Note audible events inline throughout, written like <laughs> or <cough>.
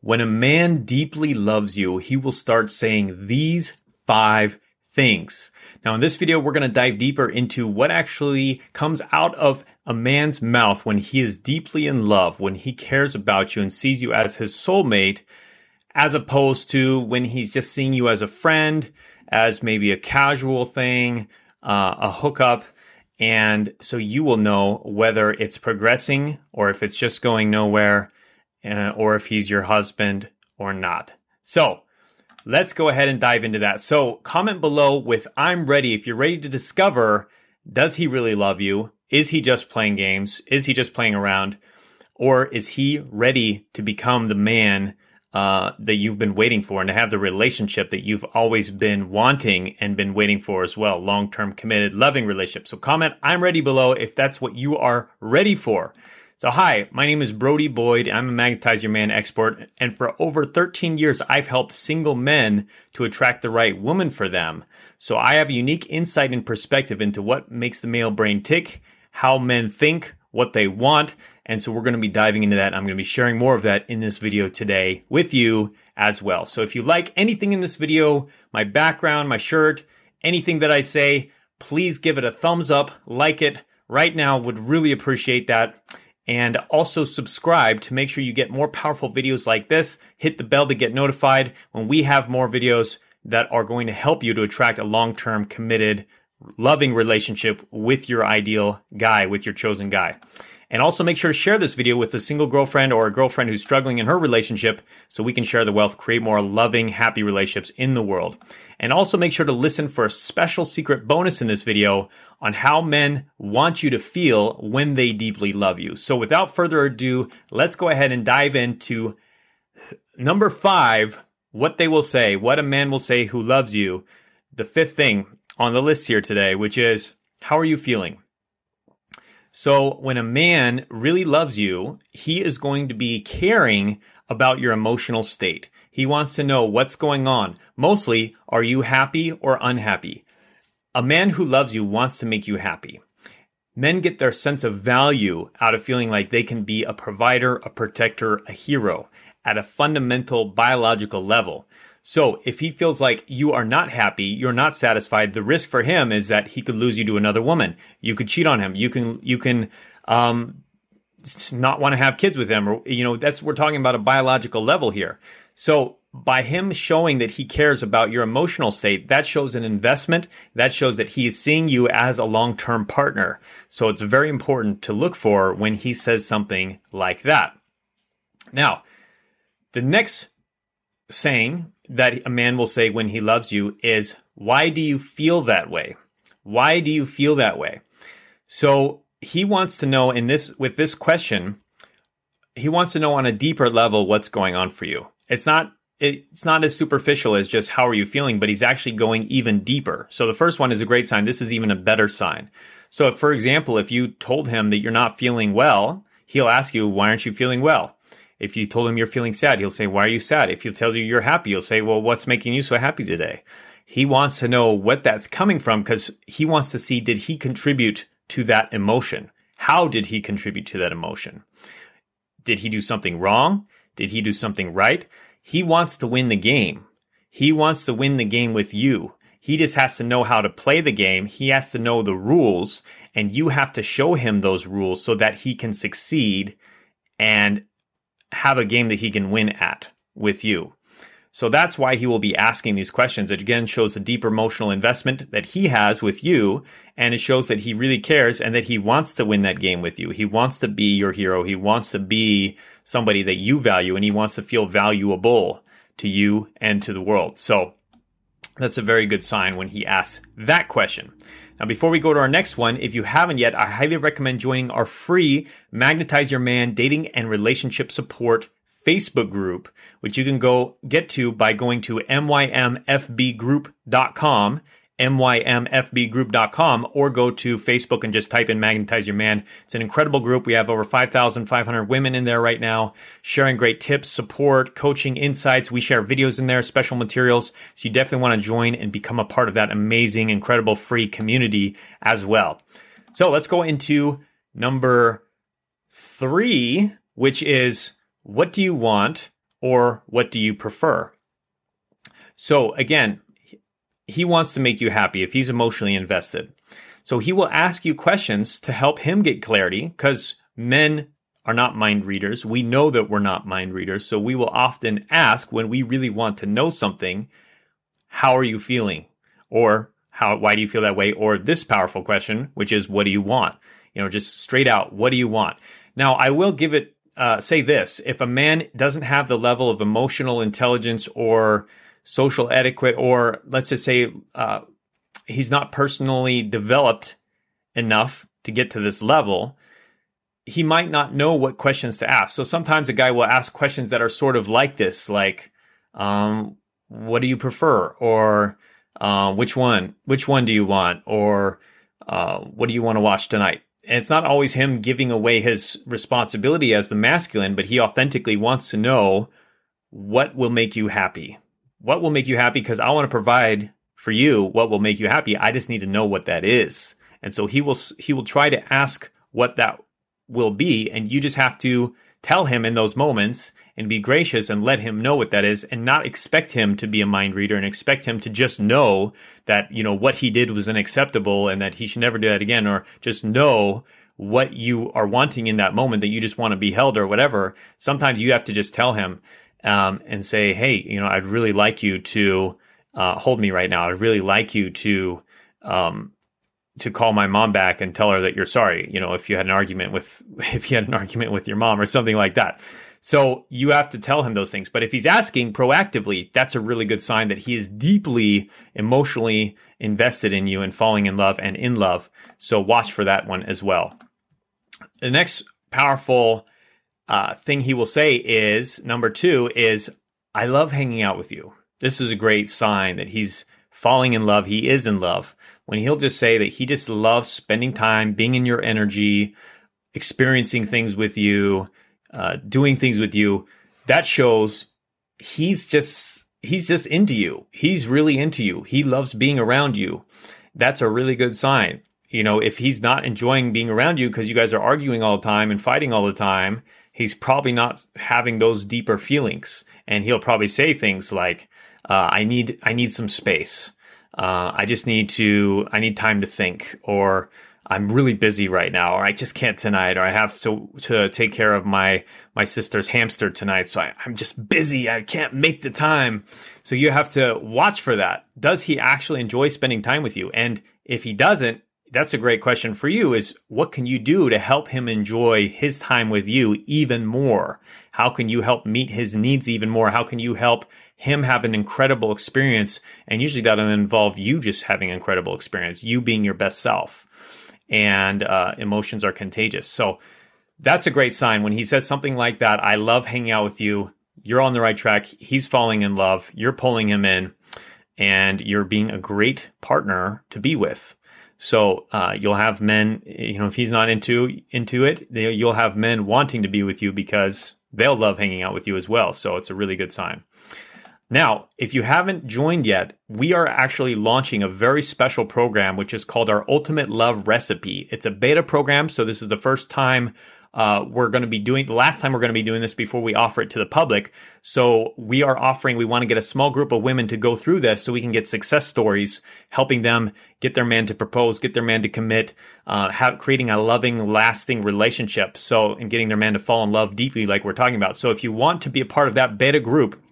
When a man deeply loves you, he will start saying these five things. Now, in this video, we're going to dive deeper into what actually comes out of a man's mouth when he is deeply in love, when he cares about you and sees you as his soulmate, as opposed to when he's just seeing you as a friend, as maybe a casual thing, uh, a hookup. And so you will know whether it's progressing or if it's just going nowhere uh, or if he's your husband or not. So let's go ahead and dive into that. So comment below with I'm ready if you're ready to discover does he really love you? Is he just playing games? Is he just playing around? Or is he ready to become the man uh, that you've been waiting for and to have the relationship that you've always been wanting and been waiting for as well long term, committed, loving relationship. So, comment I'm ready below if that's what you are ready for. So, hi, my name is Brody Boyd. I'm a Magnetize Your Man expert. And for over 13 years, I've helped single men to attract the right woman for them. So, I have a unique insight and perspective into what makes the male brain tick, how men think, what they want, and so we're going to be diving into that. I'm going to be sharing more of that in this video today with you as well. So if you like anything in this video, my background, my shirt, anything that I say, please give it a thumbs up, like it right now, would really appreciate that. And also subscribe to make sure you get more powerful videos like this. Hit the bell to get notified when we have more videos that are going to help you to attract a long term, committed, loving relationship with your ideal guy, with your chosen guy. And also make sure to share this video with a single girlfriend or a girlfriend who's struggling in her relationship so we can share the wealth, create more loving, happy relationships in the world. And also make sure to listen for a special secret bonus in this video on how men want you to feel when they deeply love you. So without further ado, let's go ahead and dive into number five, what they will say, what a man will say who loves you. The fifth thing on the list here today, which is, how are you feeling? So when a man really loves you, he is going to be caring about your emotional state. He wants to know what's going on. Mostly, are you happy or unhappy? A man who loves you wants to make you happy. Men get their sense of value out of feeling like they can be a provider, a protector, a hero at a fundamental biological level. So if he feels like you are not happy, you're not satisfied, the risk for him is that he could lose you to another woman. You could cheat on him. You can you can um, not want to have kids with him, or you know that's we're talking about a biological level here. So by him showing that he cares about your emotional state, that shows an investment. That shows that he is seeing you as a long term partner. So it's very important to look for when he says something like that. Now, the next saying that a man will say when he loves you is, Why do you feel that way? Why do you feel that way? So he wants to know in this with this question, he wants to know on a deeper level what's going on for you. It's not it's not as superficial as just how are you feeling, but he's actually going even deeper. So the first one is a great sign. This is even a better sign. So if, for example, if you told him that you're not feeling well, he'll ask you, why aren't you feeling well? If you told him you're feeling sad, he'll say, Why are you sad? If he tells you you're happy, he'll say, Well, what's making you so happy today? He wants to know what that's coming from because he wants to see did he contribute to that emotion? How did he contribute to that emotion? Did he do something wrong? Did he do something right? He wants to win the game. He wants to win the game with you. He just has to know how to play the game. He has to know the rules, and you have to show him those rules so that he can succeed and have a game that he can win at with you. So that's why he will be asking these questions. It again shows the deep emotional investment that he has with you. And it shows that he really cares and that he wants to win that game with you. He wants to be your hero. He wants to be somebody that you value and he wants to feel valuable to you and to the world. So that's a very good sign when he asks that question. Now, before we go to our next one, if you haven't yet, I highly recommend joining our free Magnetize Your Man dating and relationship support Facebook group, which you can go get to by going to mymfbgroup.com mymfbgroup.com or go to Facebook and just type in Magnetize Your Man. It's an incredible group. We have over 5,500 women in there right now, sharing great tips, support, coaching, insights. We share videos in there, special materials. So you definitely want to join and become a part of that amazing, incredible free community as well. So let's go into number three, which is what do you want Or what do you prefer? So again, he wants to make you happy if he's emotionally invested. So he will ask you questions to help him get clarity because men are not mind readers. We know that we're not mind readers. So we will often ask when we really want to know something, how are you feeling? Or how, why do you feel that way? Or this powerful question, which is, what do you want? You know, just straight out, what do you want? Now, I will give it, uh, say this if a man doesn't have the level of emotional intelligence or social etiquette, or let's just say uh, he's not personally developed enough to get to this level, he might not know what questions to ask. So sometimes a guy will ask questions that are sort of like this, like, um, "What do you prefer?" or uh, "Which one? Which one do you want?" or uh, "What do you want to watch tonight?" And it's not always him giving away his responsibility as the masculine, but he authentically wants to know what will make you happy. What will make you happy? Because I want to provide for you what will make you happy. I just need to know what that is. And so he will he will try to ask what that will be. And you just have to tell him in those moments and be gracious and let him know what that is and not expect him to be a mind reader and expect him to just know that, you know, what he did was unacceptable and that he should never do that again or just know what you are wanting in that moment that you just want to be held or whatever. Sometimes you have to just tell him um, and say, hey, you know, I'd really like you to uh, hold me right now. I'd really like you to um, to call my mom back and tell her that you're sorry. You know, if you had an argument with <laughs> if you had an argument with your mom or something like that. So you have to tell him those things. But if he's asking proactively, that's a really good sign that he is deeply emotionally invested in you and falling in love and in love. So watch for that one as well. The next powerful uh, thing he will say is number two is, I love hanging out with you. This is a great sign that he's falling in love. He is in love when he'll just say that he just loves spending time, being in your energy, experiencing things with you, uh, doing things with you. That shows he's just he's just into you. He's really into you. He loves being around you. That's a really good sign. You know, if he's not enjoying being around you because you guys are arguing all the time and fighting all the time, he's probably not having those deeper feelings. And he'll probably say things like, uh, "I need I need some space." uh, I just need to, I need time to think, or I'm really busy right now, or I just can't tonight, or I have to to take care of my my sister's hamster tonight, so I, I'm just busy. I can't make the time. So you have to watch for that. Does he actually enjoy spending time with you? And if he doesn't, that's a great question for you is what can you do to help him enjoy his time with you even more? How can you help meet his needs even more? How can you help him have an incredible experience? And usually that'll involve you just having an incredible experience, you being your best self. And uh, emotions are contagious. So that's a great sign. When he says something like that, I love hanging out with you. You're on the right track. He's falling in love. You're pulling him in and you're being a great partner to be with. So uh, you'll have men, you know, if he's not into into it, you'll have men wanting to be with you because they'll love hanging out with you as well. So it's a really good sign. Now, if you haven't joined yet, we are actually launching a very special program, which is called our Ultimate Love Recipe. It's a beta program, so this is the first time uh, we're going to be doing the last time we're going to be doing this before we offer it to the public. So we are offering, we want to get a small group of women to go through this so we can get success stories, helping them get their man to propose, get their man to commit, uh, have, creating a loving, lasting relationship. So, and getting their man to fall in love deeply, like we're talking about. So if you want to be a part of that beta group,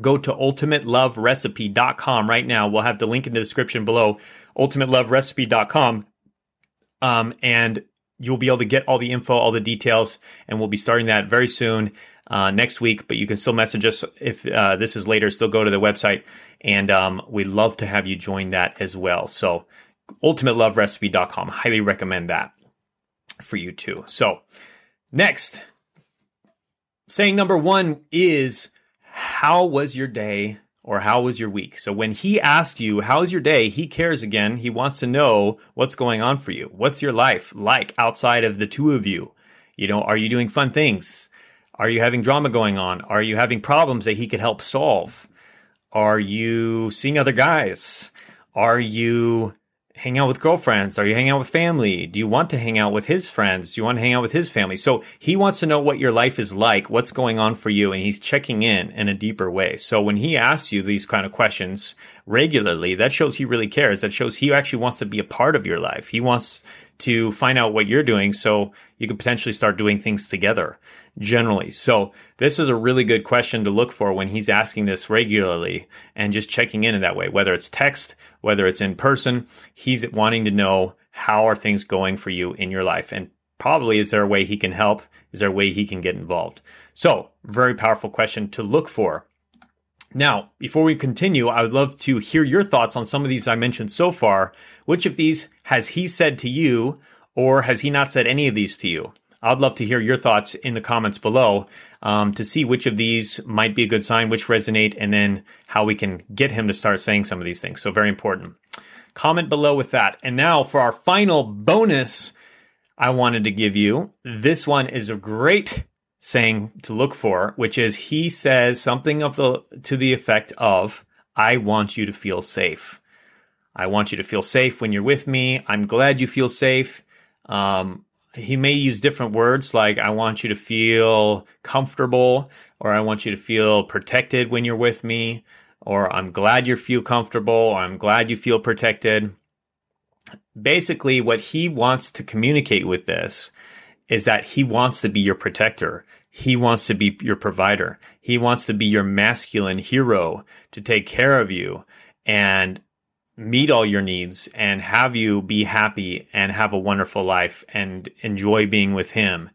go to ultimateloverecipe.com right now. We'll have the link in the description below, ultimateloverecipe.com. Um, and you'll be able to get all the info, all the details, and we'll be starting that very soon uh, next week. But you can still message us if uh, this is later. Still go to the website, and um, we'd love to have you join that as well. So, ultimateloverecipe.com. Highly recommend that for you too. So, next, saying number one is how was your day or how was your week? So when he asks you, how's your day? He cares again. He wants to know what's going on for you. What's your life like outside of the two of you? You know, are you doing fun things? Are you having drama going on? Are you having problems that he could help solve? Are you seeing other guys? Are you hang out with girlfriends? Are you hanging out with family? Do you want to hang out with his friends? Do you want to hang out with his family? So he wants to know what your life is like, what's going on for you, and he's checking in in a deeper way. So when he asks you these kind of questions regularly, that shows he really cares. That shows he actually wants to be a part of your life. He wants to find out what you're doing so you could potentially start doing things together generally. So this is a really good question to look for when he's asking this regularly and just checking in in that way, whether it's text, whether it's in person, he's wanting to know how are things going for you in your life and probably is there a way he can help? Is there a way he can get involved? So very powerful question to look for. Now, before we continue, I would love to hear your thoughts on some of these I mentioned so far. Which of these has he said to you, or has he not said any of these to you? I'd love to hear your thoughts in the comments below um, to see which of these might be a good sign, which resonate, and then how we can get him to start saying some of these things. So, very important. Comment below with that. And now for our final bonus, I wanted to give you this one is a great saying to look for, which is he says something of the to the effect of, I want you to feel safe. I want you to feel safe when you're with me. I'm glad you feel safe. Um, he may use different words like, I want you to feel comfortable, or I want you to feel protected when you're with me, or I'm glad you feel comfortable, or I'm glad you feel protected. Basically, what he wants to communicate with this is that he wants to be your protector. He wants to be your provider. He wants to be your masculine hero to take care of you and meet all your needs and have you be happy and have a wonderful life and enjoy being with him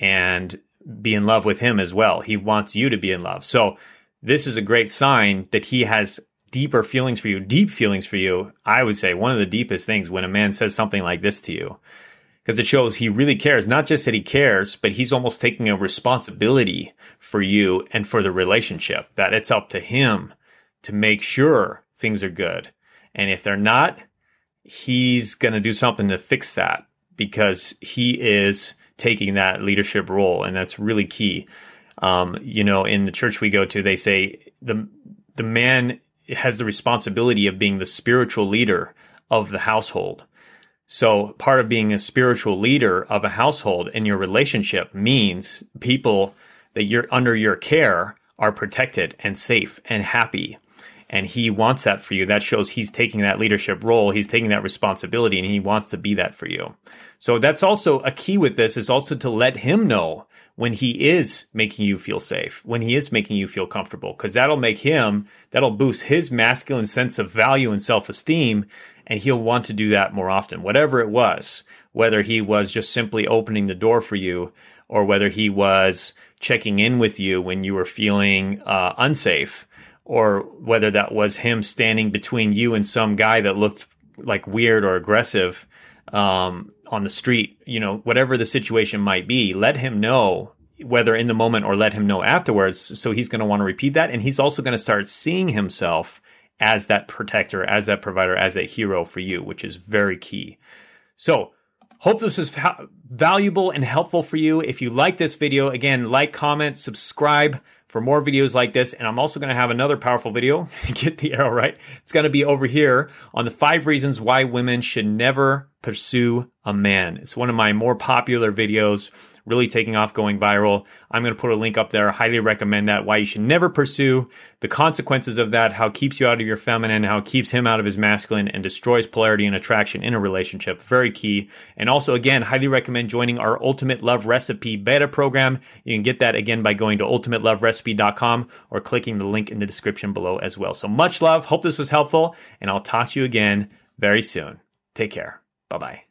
and be in love with him as well. He wants you to be in love. So this is a great sign that he has deeper feelings for you, deep feelings for you. I would say one of the deepest things when a man says something like this to you because it shows he really cares. Not just that he cares, but he's almost taking a responsibility for you and for the relationship, that it's up to him to make sure things are good. And if they're not, he's going to do something to fix that because he is taking that leadership role. And that's really key. Um, you know, in the church we go to, they say the, the man has the responsibility of being the spiritual leader of the household. So part of being a spiritual leader of a household in your relationship means people that you're under your care are protected and safe and happy. And he wants that for you. That shows he's taking that leadership role. He's taking that responsibility and he wants to be that for you. So that's also a key with this is also to let him know when he is making you feel safe, when he is making you feel comfortable, because that'll make him, that'll boost his masculine sense of value and self esteem and he'll want to do that more often, whatever it was, whether he was just simply opening the door for you or whether he was checking in with you when you were feeling uh, unsafe or whether that was him standing between you and some guy that looked like weird or aggressive um, on the street, you know, whatever the situation might be, let him know whether in the moment or let him know afterwards. So he's going to want to repeat that. And he's also going to start seeing himself as that protector, as that provider, as that hero for you, which is very key. So, hope this was valuable and helpful for you. If you like this video, again, like, comment, subscribe for more videos like this. And I'm also going to have another powerful video. <laughs> Get the arrow right. It's going to be over here on the five reasons why women should never pursue a man. It's one of my more popular videos really taking off, going viral. I'm going to put a link up there. I highly recommend that. Why you should never pursue the consequences of that, how it keeps you out of your feminine, how it keeps him out of his masculine, and destroys polarity and attraction in a relationship. Very key. And also, again, highly recommend joining our Ultimate Love Recipe beta program. You can get that again by going to ultimateloverecipe.com or clicking the link in the description below as well. So much love. Hope this was helpful, and I'll talk to you again very soon. Take care. Bye bye.